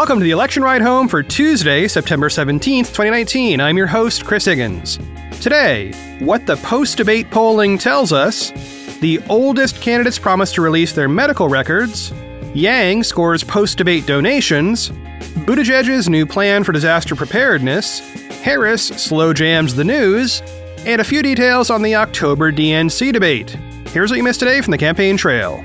welcome to the election ride home for Tuesday, September 17th, 2019. I'm your host, Chris Higgins. Today, what the post debate polling tells us, the oldest candidates promise to release their medical records, Yang scores post debate donations, Buttigieg's new plan for disaster preparedness, Harris slow jams the news, and a few details on the October DNC debate. Here's what you missed today from the campaign trail.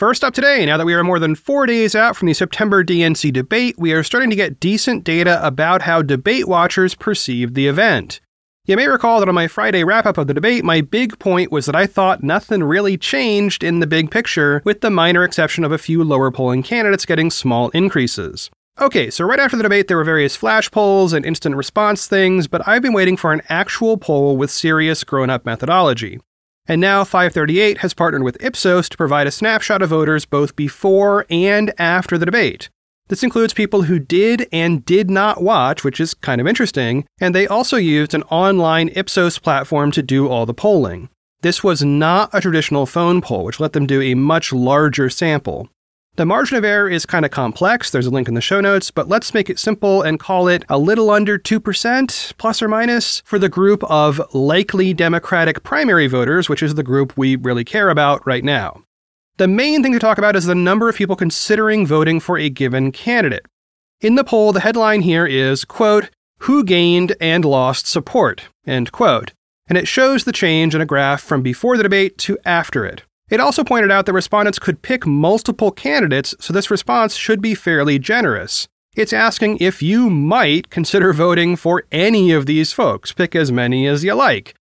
First up today, now that we are more than four days out from the September DNC debate, we are starting to get decent data about how debate watchers perceived the event. You may recall that on my Friday wrap up of the debate, my big point was that I thought nothing really changed in the big picture, with the minor exception of a few lower polling candidates getting small increases. Okay, so right after the debate, there were various flash polls and instant response things, but I've been waiting for an actual poll with serious grown up methodology. And now 538 has partnered with Ipsos to provide a snapshot of voters both before and after the debate. This includes people who did and did not watch, which is kind of interesting, and they also used an online Ipsos platform to do all the polling. This was not a traditional phone poll, which let them do a much larger sample. The margin of error is kind of complex. There's a link in the show notes, but let's make it simple and call it a little under 2%, plus or minus, for the group of likely Democratic primary voters, which is the group we really care about right now. The main thing to talk about is the number of people considering voting for a given candidate. In the poll, the headline here is, quote, who gained and lost support, end quote. And it shows the change in a graph from before the debate to after it. It also pointed out that respondents could pick multiple candidates, so this response should be fairly generous. It's asking if you might consider voting for any of these folks, pick as many as you like.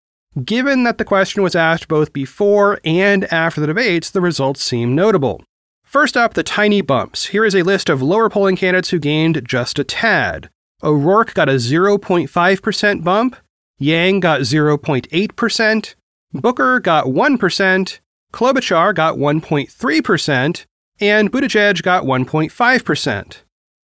Given that the question was asked both before and after the debates, the results seem notable. First up, the tiny bumps. Here is a list of lower polling candidates who gained just a tad. O'Rourke got a 0.5% bump, Yang got 0.8%, Booker got 1%, Klobuchar got 1.3%, and Buttigieg got 1.5%.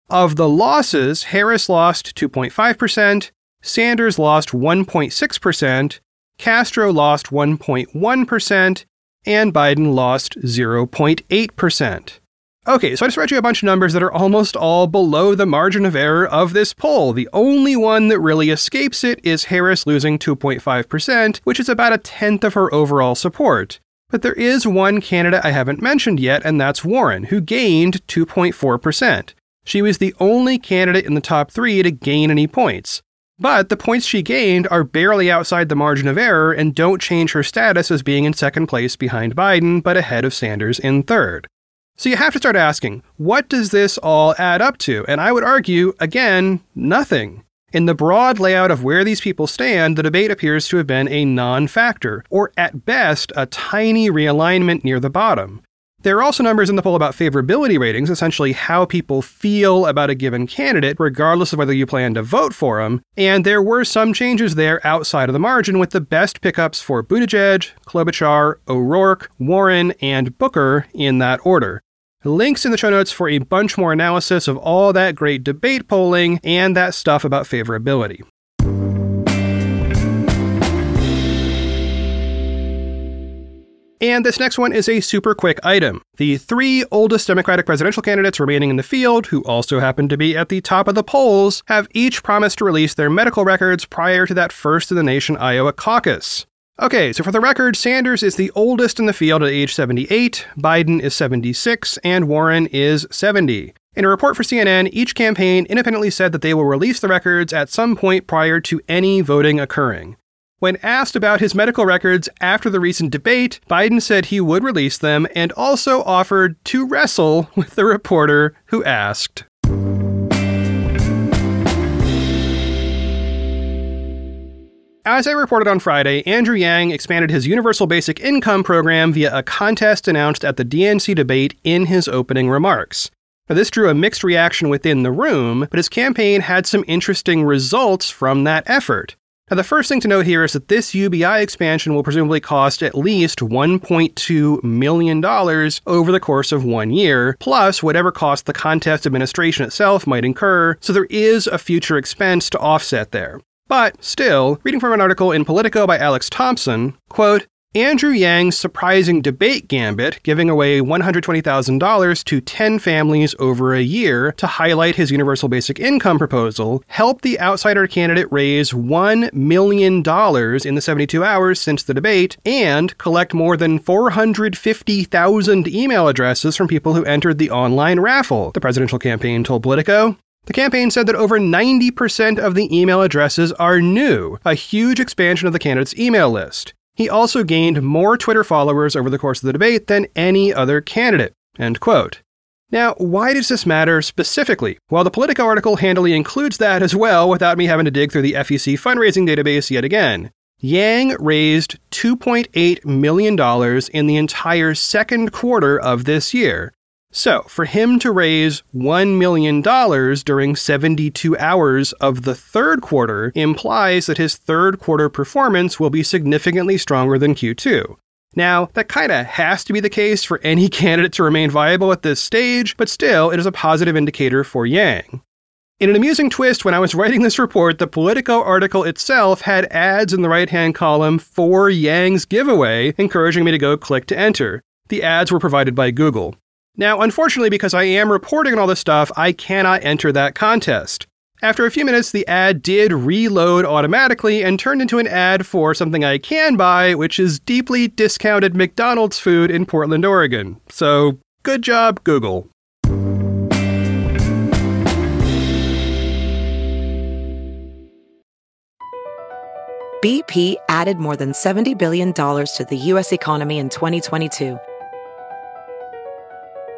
Of the losses, Harris lost 2.5%, Sanders lost 1.6%, Castro lost 1.1%, and Biden lost 0.8%. Okay, so I just read you a bunch of numbers that are almost all below the margin of error of this poll. The only one that really escapes it is Harris losing 2.5%, which is about a tenth of her overall support. But there is one candidate I haven't mentioned yet, and that's Warren, who gained 2.4%. She was the only candidate in the top three to gain any points. But the points she gained are barely outside the margin of error and don't change her status as being in second place behind Biden, but ahead of Sanders in third. So you have to start asking, what does this all add up to? And I would argue, again, nothing. In the broad layout of where these people stand, the debate appears to have been a non factor, or at best, a tiny realignment near the bottom. There are also numbers in the poll about favorability ratings, essentially how people feel about a given candidate, regardless of whether you plan to vote for them, and there were some changes there outside of the margin, with the best pickups for Buttigieg, Klobuchar, O'Rourke, Warren, and Booker in that order. Links in the show notes for a bunch more analysis of all that great debate polling and that stuff about favorability. And this next one is a super quick item. The three oldest Democratic presidential candidates remaining in the field, who also happen to be at the top of the polls, have each promised to release their medical records prior to that first in the nation Iowa caucus. Okay, so for the record, Sanders is the oldest in the field at age 78, Biden is 76, and Warren is 70. In a report for CNN, each campaign independently said that they will release the records at some point prior to any voting occurring. When asked about his medical records after the recent debate, Biden said he would release them and also offered to wrestle with the reporter who asked. As I reported on Friday, Andrew Yang expanded his universal basic income program via a contest announced at the DNC debate in his opening remarks. Now, this drew a mixed reaction within the room, but his campaign had some interesting results from that effort. Now, the first thing to note here is that this UBI expansion will presumably cost at least $1.2 million over the course of one year, plus whatever cost the contest administration itself might incur, so there is a future expense to offset there. But still, reading from an article in Politico by Alex Thompson, quote, Andrew Yang's surprising debate gambit, giving away $120,000 to 10 families over a year to highlight his universal basic income proposal, helped the outsider candidate raise $1 million in the 72 hours since the debate and collect more than 450,000 email addresses from people who entered the online raffle, the presidential campaign told Politico. The campaign said that over 90% of the email addresses are new, a huge expansion of the candidate's email list. He also gained more Twitter followers over the course of the debate than any other candidate. End quote. Now, why does this matter specifically? Well, the Politico article handily includes that as well without me having to dig through the FEC fundraising database yet again. Yang raised $2.8 million in the entire second quarter of this year, so, for him to raise $1 million during 72 hours of the third quarter implies that his third quarter performance will be significantly stronger than Q2. Now, that kind of has to be the case for any candidate to remain viable at this stage, but still, it is a positive indicator for Yang. In an amusing twist, when I was writing this report, the Politico article itself had ads in the right hand column for Yang's giveaway, encouraging me to go click to enter. The ads were provided by Google. Now, unfortunately, because I am reporting on all this stuff, I cannot enter that contest. After a few minutes, the ad did reload automatically and turned into an ad for something I can buy, which is deeply discounted McDonald's food in Portland, Oregon. So, good job, Google. BP added more than $70 billion to the U.S. economy in 2022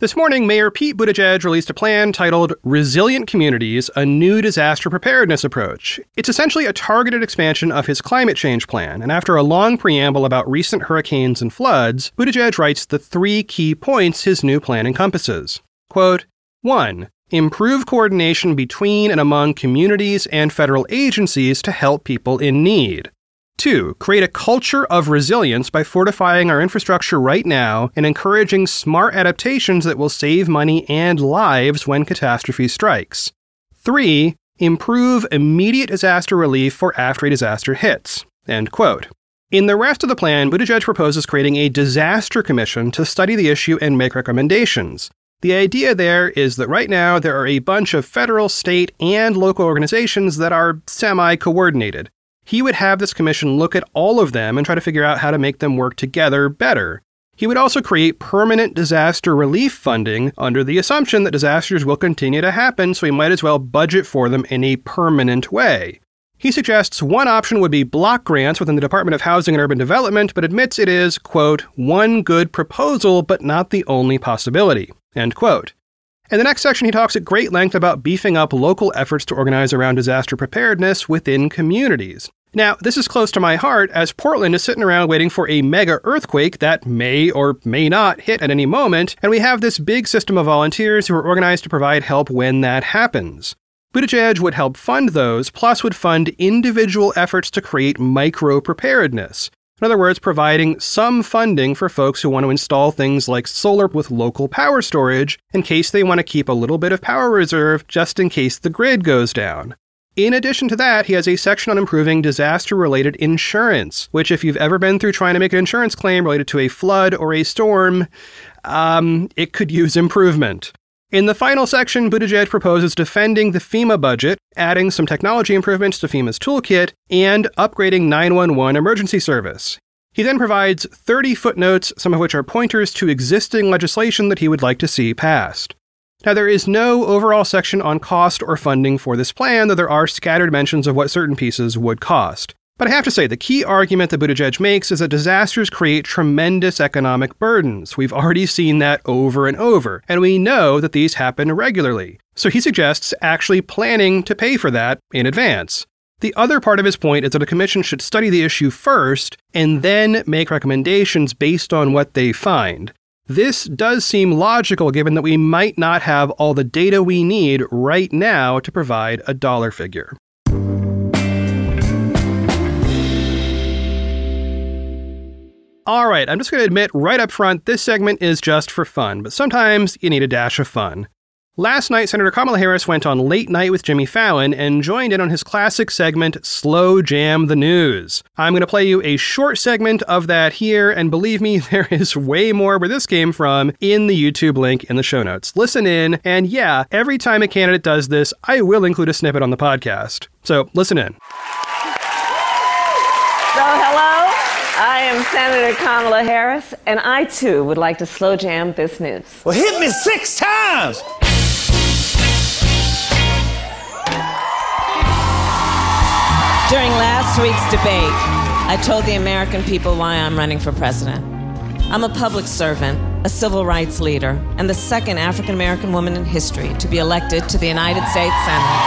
This morning, Mayor Pete Buttigieg released a plan titled Resilient Communities A New Disaster Preparedness Approach. It's essentially a targeted expansion of his climate change plan, and after a long preamble about recent hurricanes and floods, Buttigieg writes the three key points his new plan encompasses. Quote 1. Improve coordination between and among communities and federal agencies to help people in need. Two, create a culture of resilience by fortifying our infrastructure right now and encouraging smart adaptations that will save money and lives when catastrophe strikes. Three, improve immediate disaster relief for after a disaster hits. End quote. In the rest of the plan, Buttigieg proposes creating a disaster commission to study the issue and make recommendations. The idea there is that right now there are a bunch of federal, state, and local organizations that are semi coordinated he would have this commission look at all of them and try to figure out how to make them work together better. He would also create permanent disaster relief funding under the assumption that disasters will continue to happen, so he might as well budget for them in a permanent way. He suggests one option would be block grants within the Department of Housing and Urban Development, but admits it is, quote, one good proposal, but not the only possibility, end quote. In the next section, he talks at great length about beefing up local efforts to organize around disaster preparedness within communities. Now, this is close to my heart as Portland is sitting around waiting for a mega earthquake that may or may not hit at any moment, and we have this big system of volunteers who are organized to provide help when that happens. Buttigieg would help fund those, plus would fund individual efforts to create micro preparedness. In other words, providing some funding for folks who want to install things like solar with local power storage in case they want to keep a little bit of power reserve just in case the grid goes down. In addition to that, he has a section on improving disaster related insurance, which, if you've ever been through trying to make an insurance claim related to a flood or a storm, um, it could use improvement. In the final section, Buttigieg proposes defending the FEMA budget, adding some technology improvements to FEMA's toolkit, and upgrading 911 emergency service. He then provides 30 footnotes, some of which are pointers to existing legislation that he would like to see passed. Now, there is no overall section on cost or funding for this plan, though there are scattered mentions of what certain pieces would cost. But I have to say, the key argument that Buttigieg makes is that disasters create tremendous economic burdens. We've already seen that over and over, and we know that these happen regularly. So he suggests actually planning to pay for that in advance. The other part of his point is that a commission should study the issue first and then make recommendations based on what they find. This does seem logical given that we might not have all the data we need right now to provide a dollar figure. All right, I'm just going to admit right up front this segment is just for fun, but sometimes you need a dash of fun. Last night, Senator Kamala Harris went on Late Night with Jimmy Fallon and joined in on his classic segment, Slow Jam the News. I'm going to play you a short segment of that here, and believe me, there is way more where this came from in the YouTube link in the show notes. Listen in, and yeah, every time a candidate does this, I will include a snippet on the podcast. So listen in. So, hello, I am Senator Kamala Harris, and I too would like to slow jam this news. Well, hit me six times! During last week's debate, I told the American people why I'm running for president. I'm a public servant, a civil rights leader, and the second African American woman in history to be elected to the United States Senate.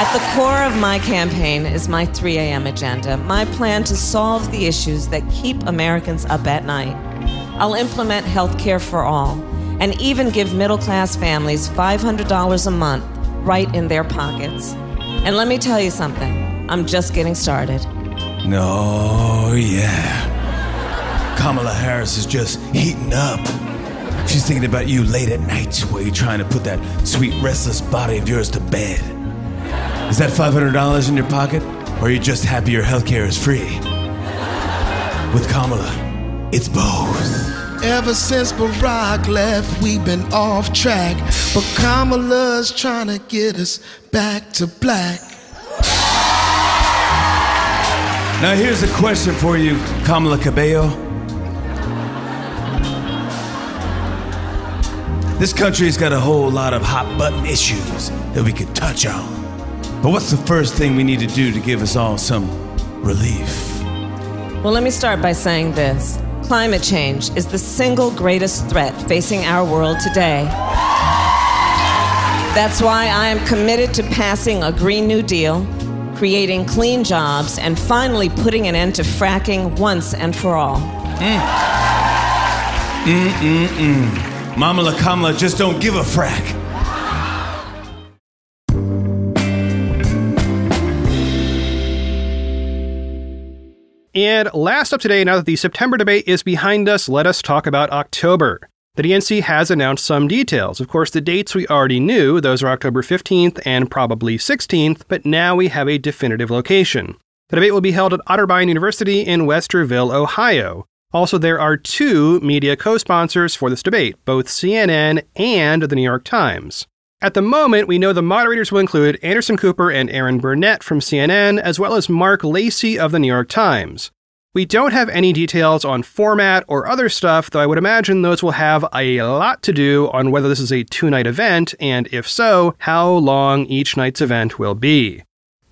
At the core of my campaign is my 3 a.m. agenda, my plan to solve the issues that keep Americans up at night. I'll implement health care for all and even give middle class families $500 a month right in their pockets. And let me tell you something I'm just getting started. No, yeah. Kamala Harris is just heating up. She's thinking about you late at night while you're trying to put that sweet, restless body of yours to bed. Is that $500 in your pocket? Or are you just happy your healthcare is free? With Kamala, it's both. Ever since Barack left, we've been off track. But Kamala's trying to get us back to black. Now, here's a question for you, Kamala Cabello. This country's got a whole lot of hot button issues that we could touch on. But what's the first thing we need to do to give us all some relief? Well, let me start by saying this climate change is the single greatest threat facing our world today. That's why I am committed to passing a Green New Deal creating clean jobs, and finally putting an end to fracking once and for all. Mm. Mm-mm-mm. Mama La Kamala just don't give a frack. And last up today, now that the September debate is behind us, let us talk about October. The DNC has announced some details. Of course, the dates we already knew, those are October 15th and probably 16th, but now we have a definitive location. The debate will be held at Otterbein University in Westerville, Ohio. Also, there are two media co sponsors for this debate, both CNN and the New York Times. At the moment, we know the moderators will include Anderson Cooper and Erin Burnett from CNN, as well as Marc Lacey of the New York Times. We don't have any details on format or other stuff, though I would imagine those will have a lot to do on whether this is a two night event, and if so, how long each night's event will be.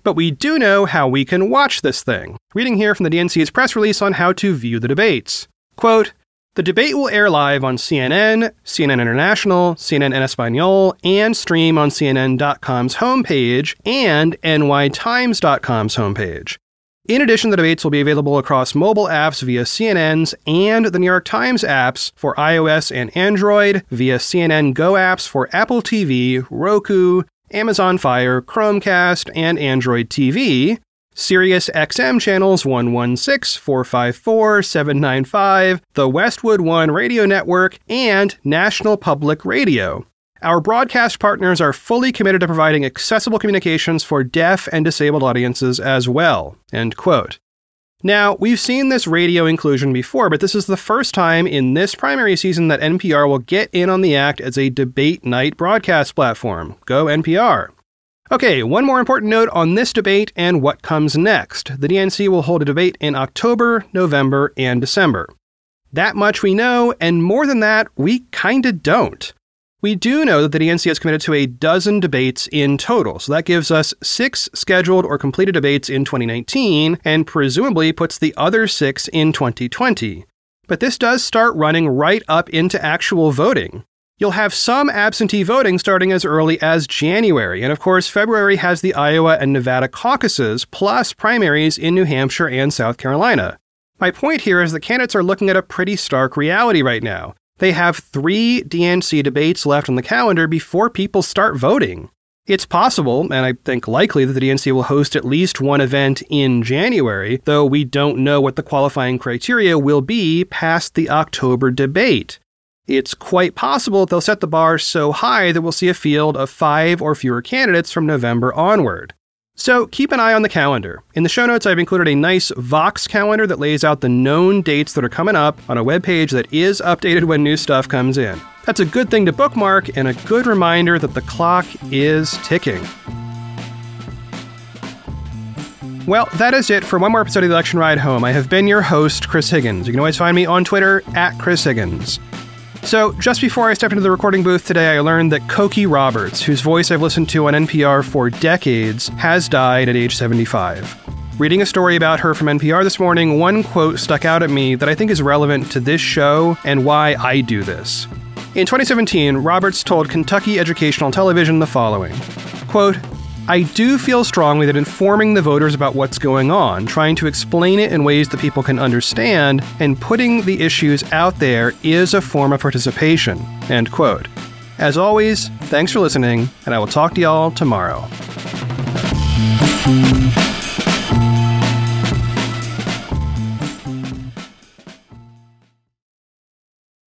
But we do know how we can watch this thing. Reading here from the DNC's press release on how to view the debates. Quote, the debate will air live on CNN, CNN International, CNN en Espanol, and stream on CNN.com's homepage and NYTimes.com's homepage. In addition, the debates will be available across mobile apps via CNN's and the New York Times apps for iOS and Android, via CNN Go apps for Apple TV, Roku, Amazon Fire, Chromecast, and Android TV, Sirius XM channels 116, 454, 795, the Westwood One radio network, and National Public Radio. Our broadcast partners are fully committed to providing accessible communications for deaf and disabled audiences as well. End quote. Now, we've seen this radio inclusion before, but this is the first time in this primary season that NPR will get in on the act as a debate night broadcast platform. Go NPR. Okay, one more important note on this debate and what comes next. The DNC will hold a debate in October, November, and December. That much we know, and more than that, we kinda don't. We do know that the DNC has committed to a dozen debates in total, so that gives us six scheduled or completed debates in 2019, and presumably puts the other six in 2020. But this does start running right up into actual voting. You'll have some absentee voting starting as early as January, and of course, February has the Iowa and Nevada caucuses, plus primaries in New Hampshire and South Carolina. My point here is that candidates are looking at a pretty stark reality right now. They have three DNC debates left on the calendar before people start voting. It's possible, and I think likely, that the DNC will host at least one event in January, though we don't know what the qualifying criteria will be past the October debate. It's quite possible that they'll set the bar so high that we'll see a field of five or fewer candidates from November onward. So keep an eye on the calendar. In the show notes, I've included a nice Vox calendar that lays out the known dates that are coming up on a web page that is updated when new stuff comes in. That's a good thing to bookmark and a good reminder that the clock is ticking. Well, that is it for one more episode of the Election Ride Home. I have been your host, Chris Higgins. You can always find me on Twitter at Chris Higgins. So, just before I stepped into the recording booth today, I learned that Cokie Roberts, whose voice I've listened to on NPR for decades, has died at age 75. Reading a story about her from NPR this morning, one quote stuck out at me that I think is relevant to this show and why I do this. In 2017, Roberts told Kentucky Educational Television the following quote, I do feel strongly that informing the voters about what's going on, trying to explain it in ways that people can understand, and putting the issues out there is a form of participation. End quote. As always, thanks for listening, and I will talk to y'all tomorrow.